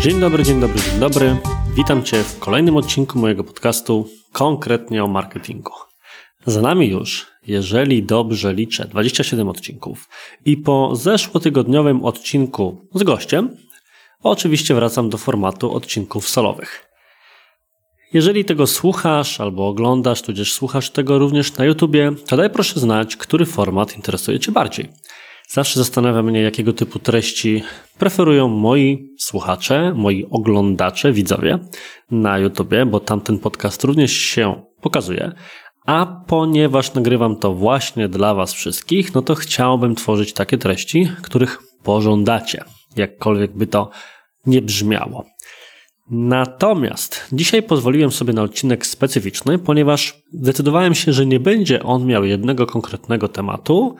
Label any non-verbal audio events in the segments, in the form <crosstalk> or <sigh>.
Dzień dobry, dzień dobry, dzień dobry. Witam Cię w kolejnym odcinku mojego podcastu, konkretnie o marketingu. Za nami już, jeżeli dobrze liczę, 27 odcinków i po zeszłotygodniowym odcinku z gościem, oczywiście wracam do formatu odcinków solowych. Jeżeli tego słuchasz albo oglądasz, tudzież słuchasz tego również na YouTubie, to daj proszę znać, który format interesuje Cię bardziej. Zawsze zastanawia mnie, jakiego typu treści preferują moi słuchacze, moi oglądacze, widzowie na YouTubie, bo tamten podcast również się pokazuje. A ponieważ nagrywam to właśnie dla Was wszystkich, no to chciałbym tworzyć takie treści, których pożądacie, jakkolwiek by to nie brzmiało. Natomiast dzisiaj pozwoliłem sobie na odcinek specyficzny, ponieważ zdecydowałem się, że nie będzie on miał jednego konkretnego tematu,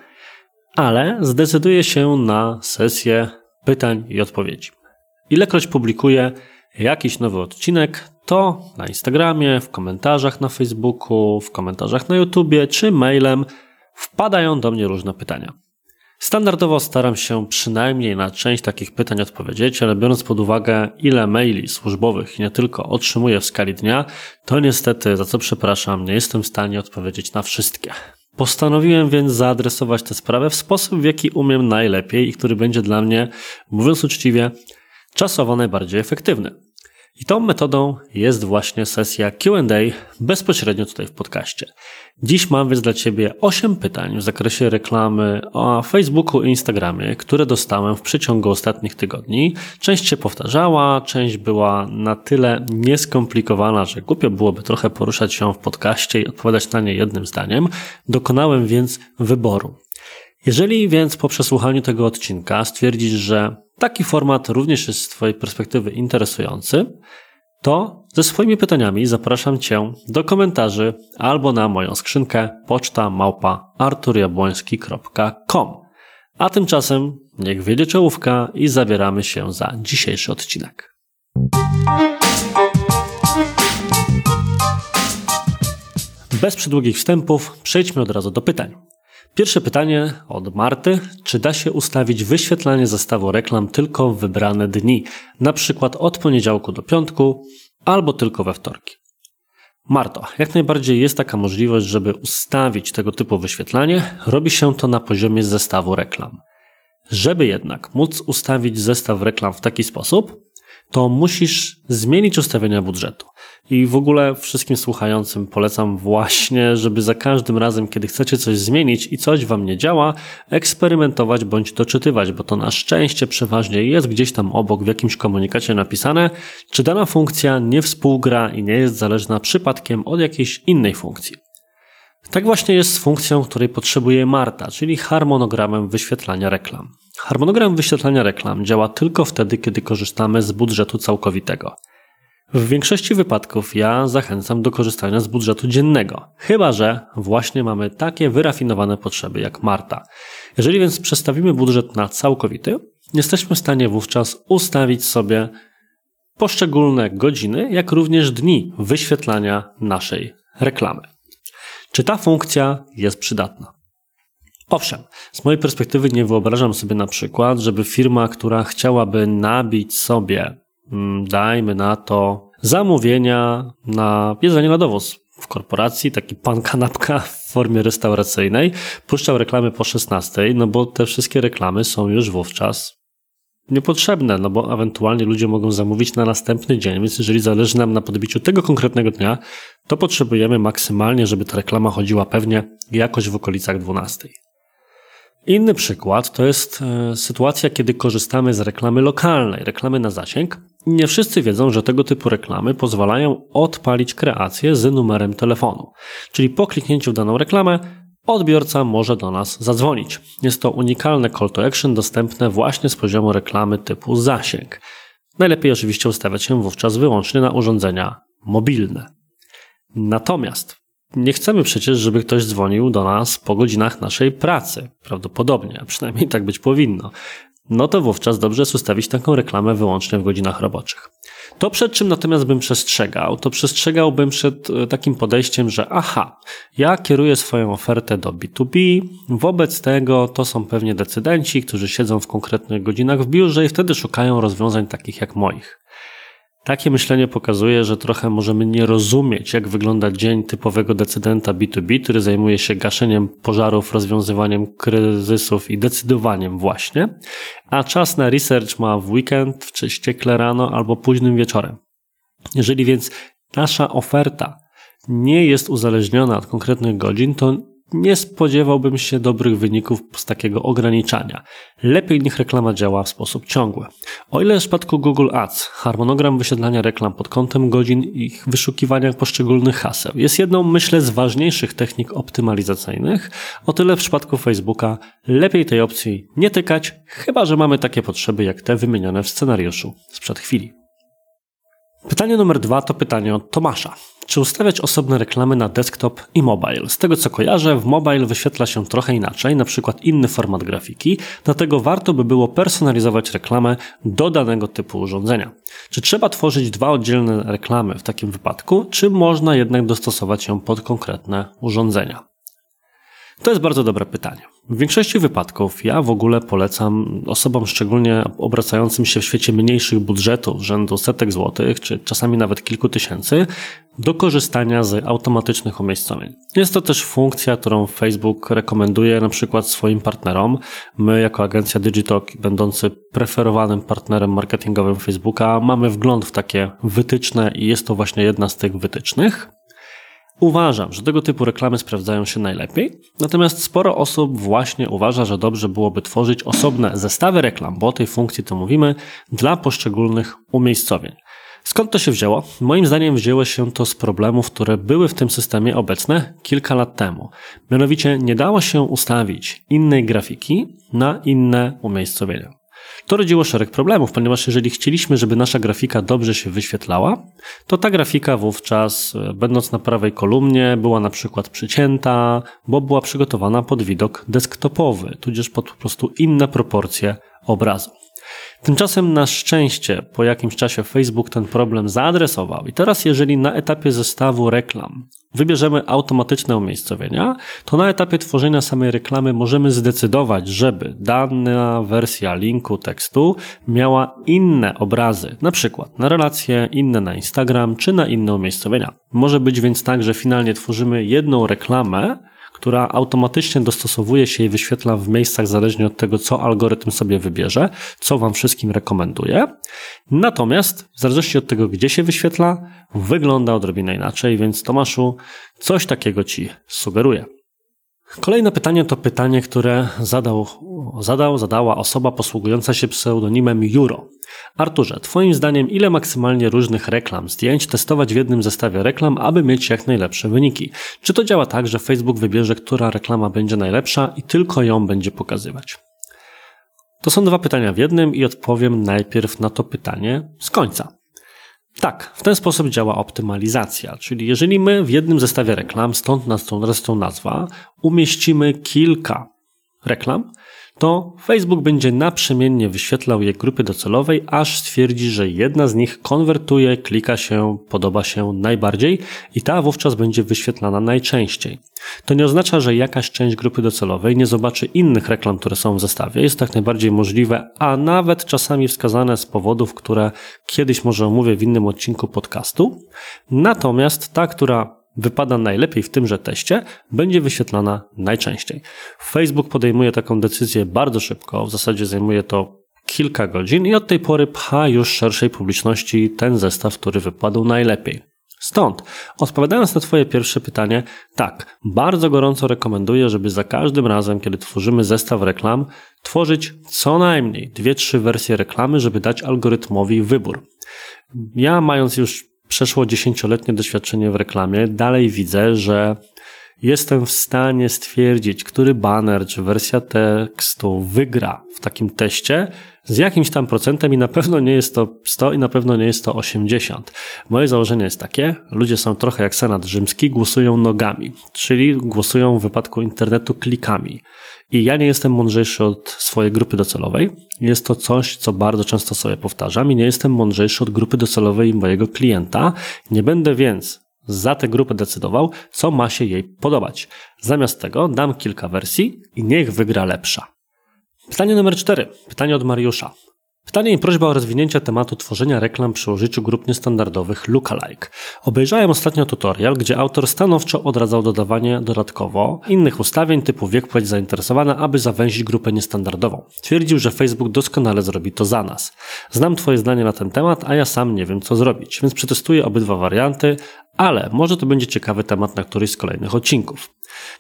ale zdecyduję się na sesję pytań i odpowiedzi. Ilekroć publikuję jakiś nowy odcinek, to na Instagramie, w komentarzach na Facebooku, w komentarzach na YouTubie czy mailem wpadają do mnie różne pytania. Standardowo staram się przynajmniej na część takich pytań odpowiedzieć, ale biorąc pod uwagę, ile maili służbowych nie tylko otrzymuję w skali dnia, to niestety, za co przepraszam, nie jestem w stanie odpowiedzieć na wszystkie. Postanowiłem więc zaadresować tę sprawę w sposób, w jaki umiem najlepiej i który będzie dla mnie, mówiąc uczciwie, czasowo najbardziej efektywny. I tą metodą jest właśnie sesja QA bezpośrednio tutaj w podcaście. Dziś mam więc dla Ciebie 8 pytań w zakresie reklamy o Facebooku i Instagramie, które dostałem w przeciągu ostatnich tygodni. Część się powtarzała, część była na tyle nieskomplikowana, że głupio byłoby trochę poruszać się w podcaście i odpowiadać na nie jednym zdaniem. Dokonałem więc wyboru. Jeżeli więc po przesłuchaniu tego odcinka stwierdzisz, że taki format również jest z Twojej perspektywy interesujący, to ze swoimi pytaniami zapraszam Cię do komentarzy albo na moją skrzynkę poczta małpa arturjabłoński.com. A tymczasem niech wiedzie czołówka i zabieramy się za dzisiejszy odcinek. Bez przydługich wstępów przejdźmy od razu do pytań. Pierwsze pytanie od Marty. Czy da się ustawić wyświetlanie zestawu reklam tylko w wybrane dni, na przykład od poniedziałku do piątku albo tylko we wtorki? Marto, jak najbardziej jest taka możliwość, żeby ustawić tego typu wyświetlanie. Robi się to na poziomie zestawu reklam. Żeby jednak móc ustawić zestaw reklam w taki sposób, to musisz zmienić ustawienia budżetu. I w ogóle wszystkim słuchającym polecam właśnie, żeby za każdym razem, kiedy chcecie coś zmienić i coś wam nie działa, eksperymentować bądź doczytywać, bo to na szczęście przeważnie jest gdzieś tam obok w jakimś komunikacie napisane, czy dana funkcja nie współgra i nie jest zależna przypadkiem od jakiejś innej funkcji. Tak właśnie jest z funkcją, której potrzebuje Marta, czyli harmonogramem wyświetlania reklam. Harmonogram wyświetlania reklam działa tylko wtedy, kiedy korzystamy z budżetu całkowitego. W większości wypadków ja zachęcam do korzystania z budżetu dziennego, chyba że właśnie mamy takie wyrafinowane potrzeby jak Marta. Jeżeli więc przestawimy budżet na całkowity, jesteśmy w stanie wówczas ustawić sobie poszczególne godziny, jak również dni wyświetlania naszej reklamy. Czy ta funkcja jest przydatna? Owszem, z mojej perspektywy nie wyobrażam sobie na przykład, żeby firma, która chciałaby nabić sobie, dajmy na to, zamówienia na jedzenie na dowóz w korporacji, taki pan kanapka <laughs> w formie restauracyjnej, puszczał reklamy po 16, no bo te wszystkie reklamy są już wówczas niepotrzebne, no bo ewentualnie ludzie mogą zamówić na następny dzień, więc jeżeli zależy nam na podbiciu tego konkretnego dnia, to potrzebujemy maksymalnie, żeby ta reklama chodziła pewnie jakoś w okolicach 12. Inny przykład to jest e, sytuacja, kiedy korzystamy z reklamy lokalnej, reklamy na zasięg. Nie wszyscy wiedzą, że tego typu reklamy pozwalają odpalić kreację z numerem telefonu. Czyli po kliknięciu w daną reklamę odbiorca może do nas zadzwonić. Jest to unikalne call to action dostępne właśnie z poziomu reklamy typu zasięg. Najlepiej oczywiście ustawiać się wówczas wyłącznie na urządzenia mobilne. Natomiast nie chcemy przecież, żeby ktoś dzwonił do nas po godzinach naszej pracy. Prawdopodobnie, a przynajmniej tak być powinno. no to wówczas dobrze jest ustawić taką reklamę wyłącznie w godzinach roboczych. To przed czym natomiast bym przestrzegał, to przestrzegałbym przed e, takim podejściem, że aha, ja kieruję swoją ofertę do B2B, wobec tego to są pewnie decydenci, którzy siedzą w konkretnych godzinach w biurze i wtedy szukają rozwiązań takich jak moich. Takie myślenie pokazuje, że trochę możemy nie rozumieć, jak wygląda dzień typowego decydenta B2B, który zajmuje się gaszeniem pożarów, rozwiązywaniem kryzysów i decydowaniem właśnie, a czas na research ma w weekend, czy ściekle rano albo późnym wieczorem. Jeżeli więc nasza oferta nie jest uzależniona od konkretnych godzin, to nie spodziewałbym się dobrych wyników z takiego ograniczania. Lepiej niech reklama działa w sposób ciągły. O ile w przypadku Google Ads harmonogram wyświetlania reklam pod kątem godzin i ich wyszukiwania poszczególnych haseł jest jedną, myślę, z ważniejszych technik optymalizacyjnych, o tyle w przypadku Facebooka lepiej tej opcji nie tykać, chyba że mamy takie potrzeby jak te wymienione w scenariuszu sprzed chwili. Pytanie numer dwa to pytanie od Tomasza. Czy ustawiać osobne reklamy na desktop i mobile? Z tego co kojarzę, w mobile wyświetla się trochę inaczej, na przykład inny format grafiki, dlatego warto by było personalizować reklamę do danego typu urządzenia. Czy trzeba tworzyć dwa oddzielne reklamy w takim wypadku, czy można jednak dostosować ją pod konkretne urządzenia? To jest bardzo dobre pytanie. W większości wypadków ja w ogóle polecam osobom szczególnie obracającym się w świecie mniejszych budżetów, rzędu setek złotych, czy czasami nawet kilku tysięcy, do korzystania z automatycznych umiejscowień. Jest to też funkcja, którą Facebook rekomenduje na przykład swoim partnerom. My jako agencja Digitalk, będący preferowanym partnerem marketingowym Facebooka, mamy wgląd w takie wytyczne i jest to właśnie jedna z tych wytycznych. Uważam, że tego typu reklamy sprawdzają się najlepiej, natomiast sporo osób właśnie uważa, że dobrze byłoby tworzyć osobne zestawy reklam, bo o tej funkcji to mówimy, dla poszczególnych umiejscowień. Skąd to się wzięło? Moim zdaniem wzięło się to z problemów, które były w tym systemie obecne kilka lat temu. Mianowicie nie dało się ustawić innej grafiki na inne umiejscowienia. To rodziło szereg problemów, ponieważ jeżeli chcieliśmy, żeby nasza grafika dobrze się wyświetlała, to ta grafika wówczas, e, będąc na prawej kolumnie, była na przykład przycięta, bo była przygotowana pod widok desktopowy, tudzież pod po prostu inne proporcje obrazu. Tymczasem na szczęście po jakimś czasie Facebook ten problem zaadresował i teraz jeżeli na etapie zestawu reklam wybierzemy automatyczne umiejscowienia, to na etapie tworzenia samej reklamy możemy zdecydować, żeby dana wersja linku tekstu miała inne obrazy, na przykład na relacje, inne na Instagram czy na inne umiejscowienia. Może być więc tak, że finalnie tworzymy jedną reklamę, która automatycznie dostosowuje się i wyświetla w miejscach zależnie od tego, co algorytm sobie wybierze, co Wam wszystkim rekomenduje. Natomiast w zależności od tego, gdzie się wyświetla, wygląda odrobinę inaczej, więc Tomaszu, coś takiego Ci sugeruję. Kolejne pytanie to pytanie, które zadał, zadał, zadała osoba posługująca się pseudonimem Juro. Arturze, Twoim zdaniem, ile maksymalnie różnych reklam, zdjęć testować w jednym zestawie reklam, aby mieć jak najlepsze wyniki? Czy to działa tak, że Facebook wybierze, która reklama będzie najlepsza i tylko ją będzie pokazywać? To są dwa pytania w jednym i odpowiem najpierw na to pytanie z końca. Tak, w ten sposób działa optymalizacja, czyli jeżeli my w jednym zestawie reklam, stąd nas tą, nazwa, umieścimy kilka reklam, to Facebook będzie naprzemiennie wyświetlał je grupy docelowej, aż stwierdzi, że jedna z nich konwertuje, klika się, podoba się najbardziej i ta wówczas będzie wyświetlana najczęściej. To nie oznacza, że jakaś część grupy docelowej nie zobaczy innych reklam, które są w zestawie. Jest tak najbardziej możliwe, a nawet czasami wskazane z powodów, które kiedyś może omówię w innym odcinku podcastu. Natomiast ta, która wypada najlepiej w tymże teście, będzie wyświetlana najczęściej. Facebook podejmuje taką decyzję bardzo szybko, w zasadzie zajmuje to kilka godzin i od tej pory pcha już szerszej publiczności ten zestaw, który wypadł najlepiej. Stąd, odpowiadając na Twoje pierwsze pytanie, tak, bardzo gorąco rekomenduję, żeby za każdym razem, kiedy tworzymy zestaw reklam, tworzyć co najmniej dwie, trzy wersje reklamy, żeby dać algorytmowi wybór. Ja, mając już przeszło dziesięcioletnie doświadczenie w reklamie, dalej widzę, że jestem w stanie stwierdzić, który banner czy wersja tekstu wygra w takim teście z jakimś tam procentem i na pewno nie jest to 100 i na pewno nie jest to 80. Moje założenie jest takie, ludzie są trochę jak Senat Rzymski, głosują nogami, czyli głosują w wypadku internetu klikami. I ja nie jestem mądrzejszy od swojej grupy docelowej. Jest to coś, co bardzo często sobie powtarzam i nie jestem mądrzejszy od grupy docelowej mojego klienta. Nie będę więc za tę grupę decydował, co ma się jej podobać. Zamiast tego dam kilka wersji i niech wygra lepsza. Pytanie numer cztery. Pytanie od Mariusza. Pytanie i prośba o rozwinięcie tematu tworzenia reklam przy użyciu grup niestandardowych lookalike. Obejrzałem ostatnio tutorial, gdzie autor stanowczo odradzał dodawanie dodatkowo innych ustawień typu wiek płeć zainteresowana, aby zawęzić grupę niestandardową. Twierdził, że Facebook doskonale zrobi to za nas. Znam Twoje zdanie na ten temat, a ja sam nie wiem co zrobić, więc przetestuję obydwa warianty, ale może to będzie ciekawy temat na któryś z kolejnych odcinków.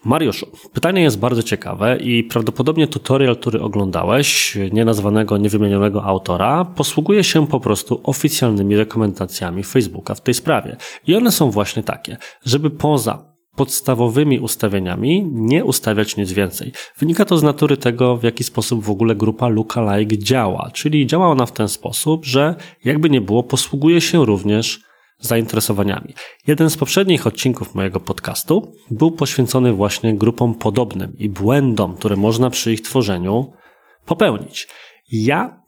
Mariuszu, pytanie jest bardzo ciekawe i prawdopodobnie tutorial, który oglądałeś, nienazwanego, niewymienionego autora, posługuje się po prostu oficjalnymi rekomendacjami Facebooka w tej sprawie. I one są właśnie takie, żeby poza podstawowymi ustawieniami nie ustawiać nic więcej. Wynika to z natury tego, w jaki sposób w ogóle grupa lookalike działa, czyli działa ona w ten sposób, że jakby nie było, posługuje się również zainteresowaniami. Jeden z poprzednich odcinków mojego podcastu był poświęcony właśnie grupom podobnym i błędom, które można przy ich tworzeniu popełnić. Ja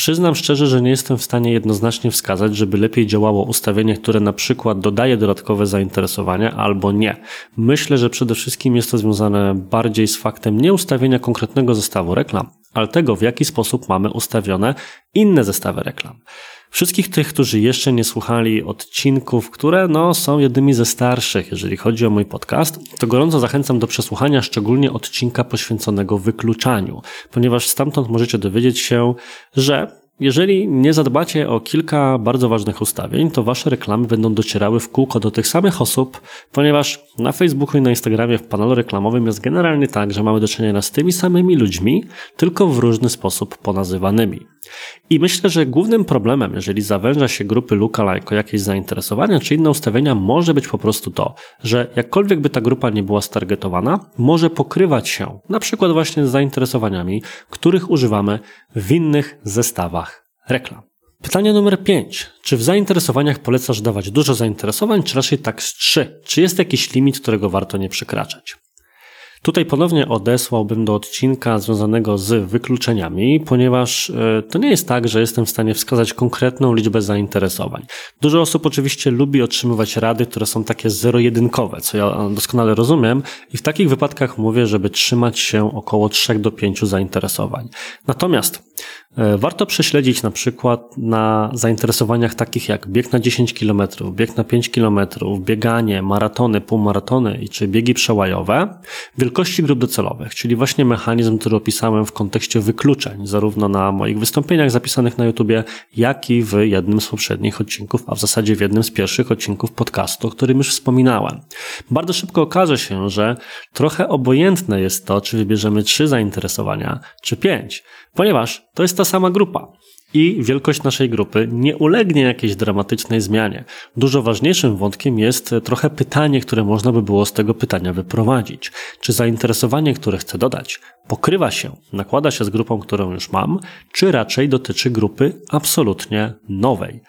Przyznam szczerze, że nie jestem w stanie jednoznacznie wskazać, żeby lepiej działało ustawienie, które na przykład dodaje dodatkowe zainteresowania albo nie. Myślę, że przede wszystkim jest to związane bardziej z faktem nie ustawienia konkretnego zestawu reklam, ale tego, w jaki sposób mamy ustawione inne zestawy reklam. Wszystkich tych, którzy jeszcze nie słuchali odcinków, które no, są jednymi ze starszych, jeżeli chodzi o mój podcast, to gorąco zachęcam do przesłuchania szczególnie odcinka poświęconego wykluczaniu, ponieważ stamtąd możecie dowiedzieć się, że jeżeli nie zadbacie o kilka bardzo ważnych ustawień, to wasze reklamy będą docierały w kółko do tych samych osób, ponieważ na Facebooku i na Instagramie w panelu reklamowym jest generalnie tak, że mamy do czynienia z tymi samymi ludźmi, tylko w różny sposób ponazywanymi. I myślę, że głównym problemem, jeżeli zawęża się grupy lookalike o jakieś zainteresowania czy inne ustawienia, może być po prostu to, że jakkolwiek by ta grupa nie była stargetowana, może pokrywać się na przykład właśnie z zainteresowaniami, których używamy w innych zestawach reklam. Pytanie numer 5. Czy w zainteresowaniach polecasz dawać dużo zainteresowań, czy raczej tak z 3? Czy jest jakiś limit, którego warto nie przekraczać? Tutaj ponownie odesłałbym do odcinka związanego z wykluczeniami, ponieważ e, to nie jest tak, że jestem w stanie wskazać konkretną liczbę zainteresowań. Dużo osób oczywiście lubi otrzymywać rady, które są takie zero-jedynkowe, co ja doskonale rozumiem i w takich wypadkach mówię, żeby trzymać się około 3 do 5 zainteresowań. Natomiast warto prześledzić na przykład na zainteresowaniach takich jak bieg na 10 km, bieg na 5 km, bieganie, maratony, półmaratony czy biegi przełajowe, wielkości grup docelowych, czyli właśnie mechanizm, który opisałem w kontekście wykluczeń, zarówno na moich wystąpieniach zapisanych na YouTubie, jak i w jednym z poprzednich odcinków, a w zasadzie w jednym z pierwszych odcinków podcastu, o którym już wspominałem. Bardzo szybko okaże się, że trochę obojętne jest to, czy wybierzemy trzy zainteresowania, czy pięć ponieważ to jest ta sama grupa. I wielkość naszej grupy nie ulegnie jakiejś dramatycznej zmianie. Dużo ważniejszym wątkiem jest trochę pytanie, które można by było z tego pytania wyprowadzić. Czy zainteresowanie, które chcę dodać, pokrywa się, nakłada się z grupą, którą już mam, czy raczej dotyczy grupy absolutnie nowej?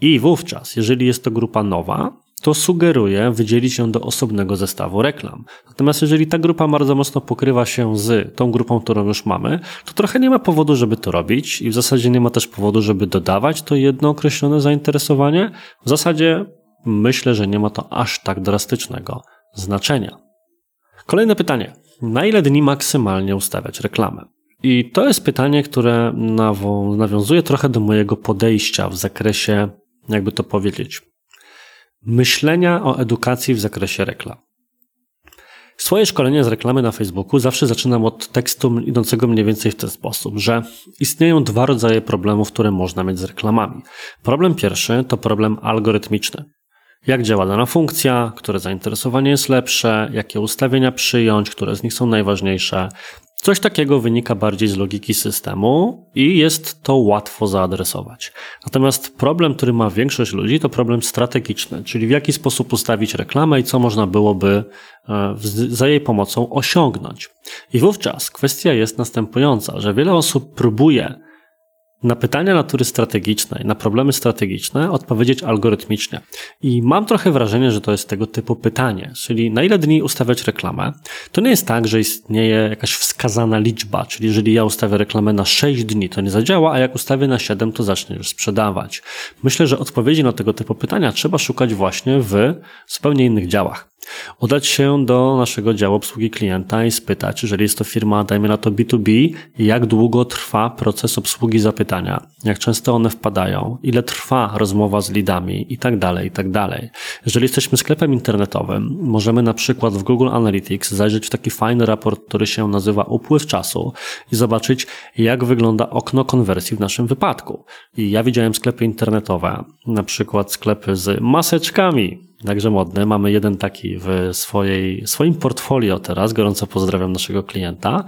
I wówczas, jeżeli jest to grupa nowa, to sugeruje wydzielić ją do osobnego zestawu reklam. Natomiast jeżeli ta grupa bardzo mocno pokrywa się z tą grupą, którą już mamy, to trochę nie ma powodu, żeby to robić i w zasadzie nie ma też powodu, żeby dodawać to jedno określone zainteresowanie. W zasadzie myślę, że nie ma to aż tak drastycznego znaczenia. Kolejne pytanie. Na ile dni maksymalnie ustawiać reklamę? I to jest pytanie, które nawiązuje trochę do mojego podejścia w zakresie, jakby to powiedzieć, myślenia o edukacji w zakresie reklam. Swoje szkolenie z reklamy na Facebooku zawsze zaczynam od tekstu idącego mniej więcej w ten sposób, że istnieją dwa rodzaje problemów, które można mieć z reklamami. Problem pierwszy to problem algorytmiczny. Jak działa dana funkcja, które zainteresowanie jest lepsze, jakie ustawienia przyjąć, które z nich są najważniejsze, Coś takiego wynika bardziej z logiki systemu i jest to łatwo zaadresować. Natomiast problem, który ma większość ludzi, to problem strategiczny, czyli w jaki sposób ustawić reklamę i co można byłoby e, za jej pomocą osiągnąć. I wówczas kwestia jest następująca, że wiele osób próbuje na pytania natury strategicznej, na problemy strategiczne odpowiedzieć algorytmicznie. I mam trochę wrażenie, że to jest tego typu pytanie, czyli na ile dni ustawiać reklamę. To nie jest tak, że istnieje jakaś wskazana liczba, czyli jeżeli ja ustawię reklamę na 6 dni, to nie zadziała, a jak ustawię na 7, to zacznie już sprzedawać. Myślę, że odpowiedzi na tego typu pytania trzeba szukać właśnie w zupełnie innych działach udać się do naszego działu obsługi klienta i spytać, jeżeli jest to firma, dajmy na to B2B, jak długo trwa proces obsługi zapytania, jak często one wpadają, ile trwa rozmowa z lidami i tak tak. Jeżeli jesteśmy sklepem internetowym, możemy na przykład w Google Analytics zajrzeć w taki fajny raport, który się nazywa upływ czasu i zobaczyć, jak wygląda okno konwersji w naszym wypadku. I ja widziałem sklepy internetowe, na przykład sklepy z maseczkami, także modny. Mamy jeden taki w swojej, swoim portfolio teraz. Gorąco pozdrawiam naszego klienta,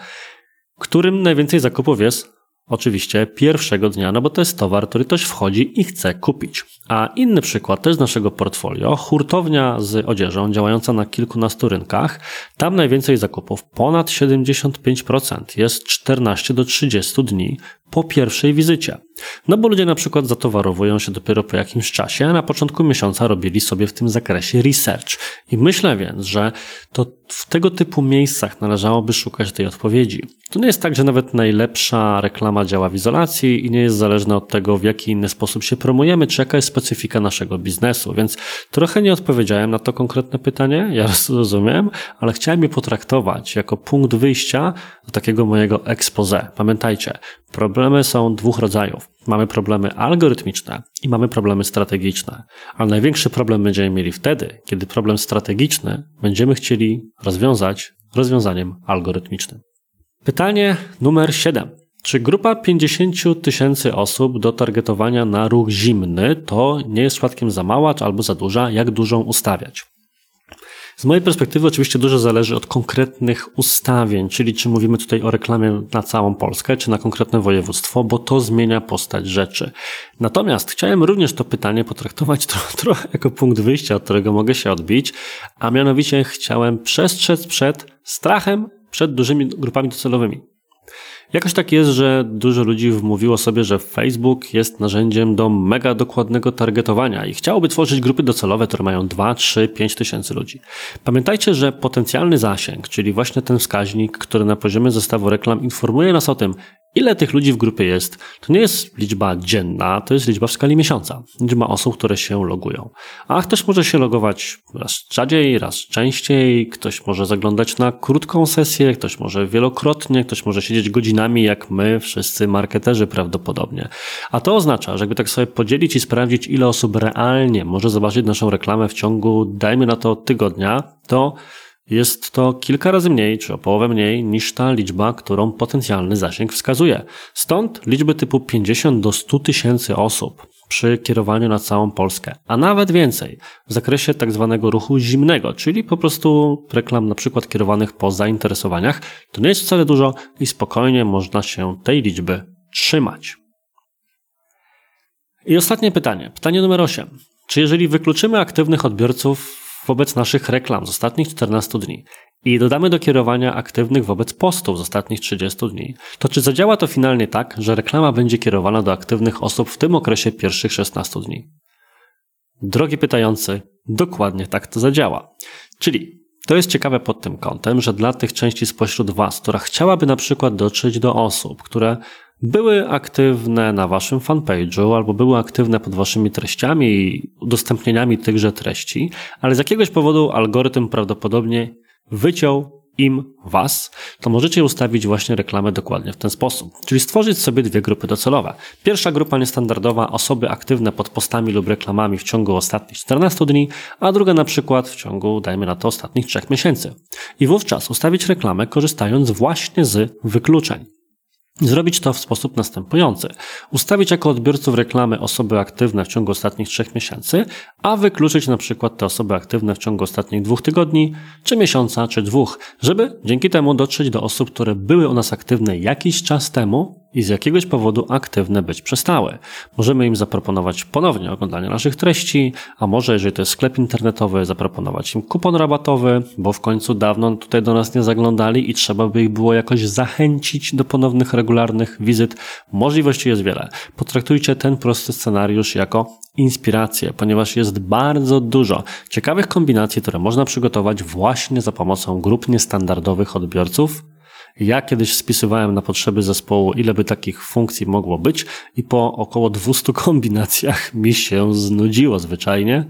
którym najwięcej zakupów jest oczywiście pierwszego dnia, no bo to jest towar, który ktoś wchodzi i chce kupić. A inny przykład też z naszego portfolio, hurtownia z odzieżą działająca na kilkunastu rynkach. Tam najwięcej zakupów, ponad 75%, jest 14 do 30 dni po pierwszej wizycie. No bo ludzie na przykład zatowarowują się dopiero po jakimś czasie, a na początku miesiąca robili sobie w tym zakresie research. I myślę więc, że to w tego typu miejscach należałoby szukać tej odpowiedzi. To nie jest tak, że nawet najlepsza reklama działa w izolacji i nie jest zależna od tego, w jaki inny sposób się promujemy, czy jaka jest specyfika naszego biznesu. Więc trochę nie odpowiedziałem na to konkretne pytanie, ja <laughs> rozumiem, ale chciałem je potraktować jako punkt wyjścia do takiego mojego expose. Pamiętajcie, problemy są dwóch rodzajów. Mamy problemy algorytmiczne i mamy problemy strategiczne. Ale największy problem będziemy mieli wtedy, kiedy problem strategiczny będziemy chcieli rozwiązać rozwiązaniem algorytmicznym. Pytanie numer 7. Czy grupa 50 tysięcy osób do targetowania na ruch zimny to nie jest przypadkiem za mała albo za duża? Jak dużą ustawiać? Z mojej perspektywy oczywiście dużo zależy od konkretnych ustawień, czyli czy mówimy tutaj o reklamie na całą Polskę, czy na konkretne województwo, bo to zmienia postać rzeczy. Natomiast chciałem również to pytanie potraktować <laughs> trochę, jako punkt wyjścia, od którego mogę się odbić, a mianowicie chciałem przestrzec przed strachem przed dużymi grupami docelowymi. Jakoś tak jest, że dużo ludzi wmówiło sobie, że Facebook jest narzędziem do mega dokładnego targetowania i chciałoby tworzyć grupy docelowe, które mają 2, 3, 5 tysięcy ludzi. Pamiętajcie, że potencjalny zasięg, czyli właśnie ten wskaźnik, który na poziomie zestawu reklam informuje nas o tym, Ile tych ludzi w grupie jest? To nie jest liczba dzienna, to jest liczba w skali miesiąca. Liczba osób, które się logują. A ktoś może się logować raz rzadziej, raz częściej, ktoś może zaglądać na krótką sesję, ktoś może wielokrotnie, ktoś może siedzieć godzinami, jak my, wszyscy marketerzy prawdopodobnie. A to oznacza, że jakby tak sobie podzielić i sprawdzić, ile osób realnie może zobaczyć naszą reklamę w ciągu, dajmy na to, tygodnia, to jest to kilka razy mniej, czy o połowę mniej niż ta liczba, którą potencjalny zasięg wskazuje. Stąd liczby typu 50 do 100 tysięcy osób przy kierowaniu na całą Polskę, a nawet więcej w zakresie tak zwanego ruchu zimnego, czyli po prostu reklam na przykład kierowanych po zainteresowaniach, to nie jest wcale dużo i spokojnie można się tej liczby trzymać. I ostatnie pytanie, pytanie numer 8. Czy jeżeli wykluczymy aktywnych odbiorców wobec naszych reklam z ostatnich 14 dni i dodamy do kierowania aktywnych wobec postów z ostatnich 30 dni, to czy zadziała to finalnie tak, że reklama będzie kierowana do aktywnych osób w tym okresie pierwszych 16 dni? Drogi pytający, dokładnie tak to zadziała. Czyli to jest ciekawe pod tym kątem, że dla tych części spośród Was, która chciałaby na przykład dotrzeć do osób, które były aktywne na waszym fanpage'u albo były aktywne pod waszymi treściami i udostępnieniami tychże treści, ale z jakiegoś powodu algorytm prawdopodobnie wyciął im was, to możecie ustawić właśnie reklamę dokładnie w ten sposób. Czyli stworzyć sobie dwie grupy docelowe. Pierwsza grupa niestandardowa osoby aktywne pod postami lub reklamami w ciągu ostatnich 14 dni, a druga na przykład w ciągu, dajmy na to, ostatnich 3 miesięcy. I wówczas ustawić reklamę korzystając właśnie z wykluczeń. Zrobić to w sposób następujący. Ustawić jako odbiorców reklamy osoby aktywne w ciągu ostatnich trzech miesięcy, a wykluczyć na przykład te osoby aktywne w ciągu ostatnich dwóch tygodni, czy miesiąca, czy dwóch, żeby dzięki temu dotrzeć do osób, które były u nas aktywne jakiś czas temu i z jakiegoś powodu aktywne być przestały. Możemy im zaproponować ponownie oglądanie naszych treści, a może jeżeli to jest sklep internetowy, zaproponować im kupon rabatowy, bo w końcu dawno tutaj do nas nie zaglądali i trzeba by ich było jakoś zachęcić do ponownych regularnych wizyt. Możliwości jest wiele. Potraktujcie ten prosty scenariusz jako inspirację, ponieważ jest bardzo dużo ciekawych kombinacji, które można przygotować właśnie za pomocą grup niestandardowych odbiorców. Ja kiedyś spisywałem na potrzeby zespołu, ile by takich funkcji mogło być, i po około 200 <laughs> kombinacjach mi się znudziło zwyczajnie,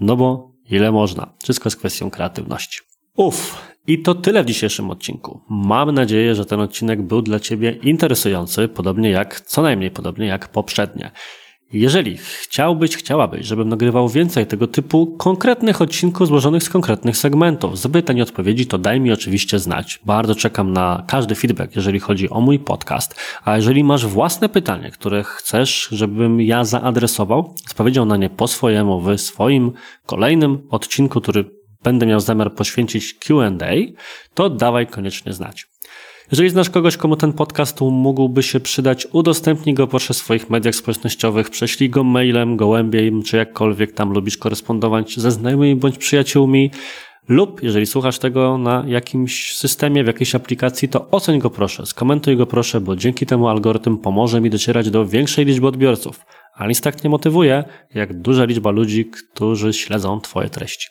no bo ile można. Wszystko jest kwestią kreatywności. Uff, i to tyle w dzisiejszym odcinku. Mam nadzieję, że ten odcinek był dla Ciebie interesujący, podobnie jak, co najmniej podobnie jak poprzednie. Jeżeli chciałbyś, chciałabyś, żebym nagrywał więcej tego typu konkretnych odcinków złożonych z konkretnych segmentów, z pytań i odpowiedzi, to daj mi oczywiście znać. Bardzo czekam na każdy feedback, jeżeli chodzi o mój podcast. A jeżeli masz własne pytanie, które chcesz, żebym ja zaadresował, odpowiedział na nie po swojemu w swoim kolejnym odcinku, który będę miał zamiar poświęcić QA, to dawaj koniecznie znać. Jeżeli znasz kogoś, komu ten podcast mógłby się przydać, udostępnij go proszę w swoich mediach społecznościowych, prześlij go mailem, gołębiem, czy jakkolwiek tam lubisz korespondować ze znajomymi bądź przyjaciółmi. Lub jeżeli słuchasz tego na jakimś systemie, w jakiejś aplikacji, to oceń go proszę, skomentuj go proszę, bo dzięki temu algorytm pomoże mi docierać do większej liczby odbiorców. A nic tak nie motywuje, jak duża liczba ludzi, którzy śledzą Twoje treści.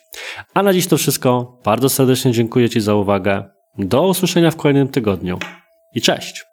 A na dziś to wszystko. Bardzo serdecznie dziękuję Ci za uwagę. Do usłyszenia w kolejnym tygodniu i cześć!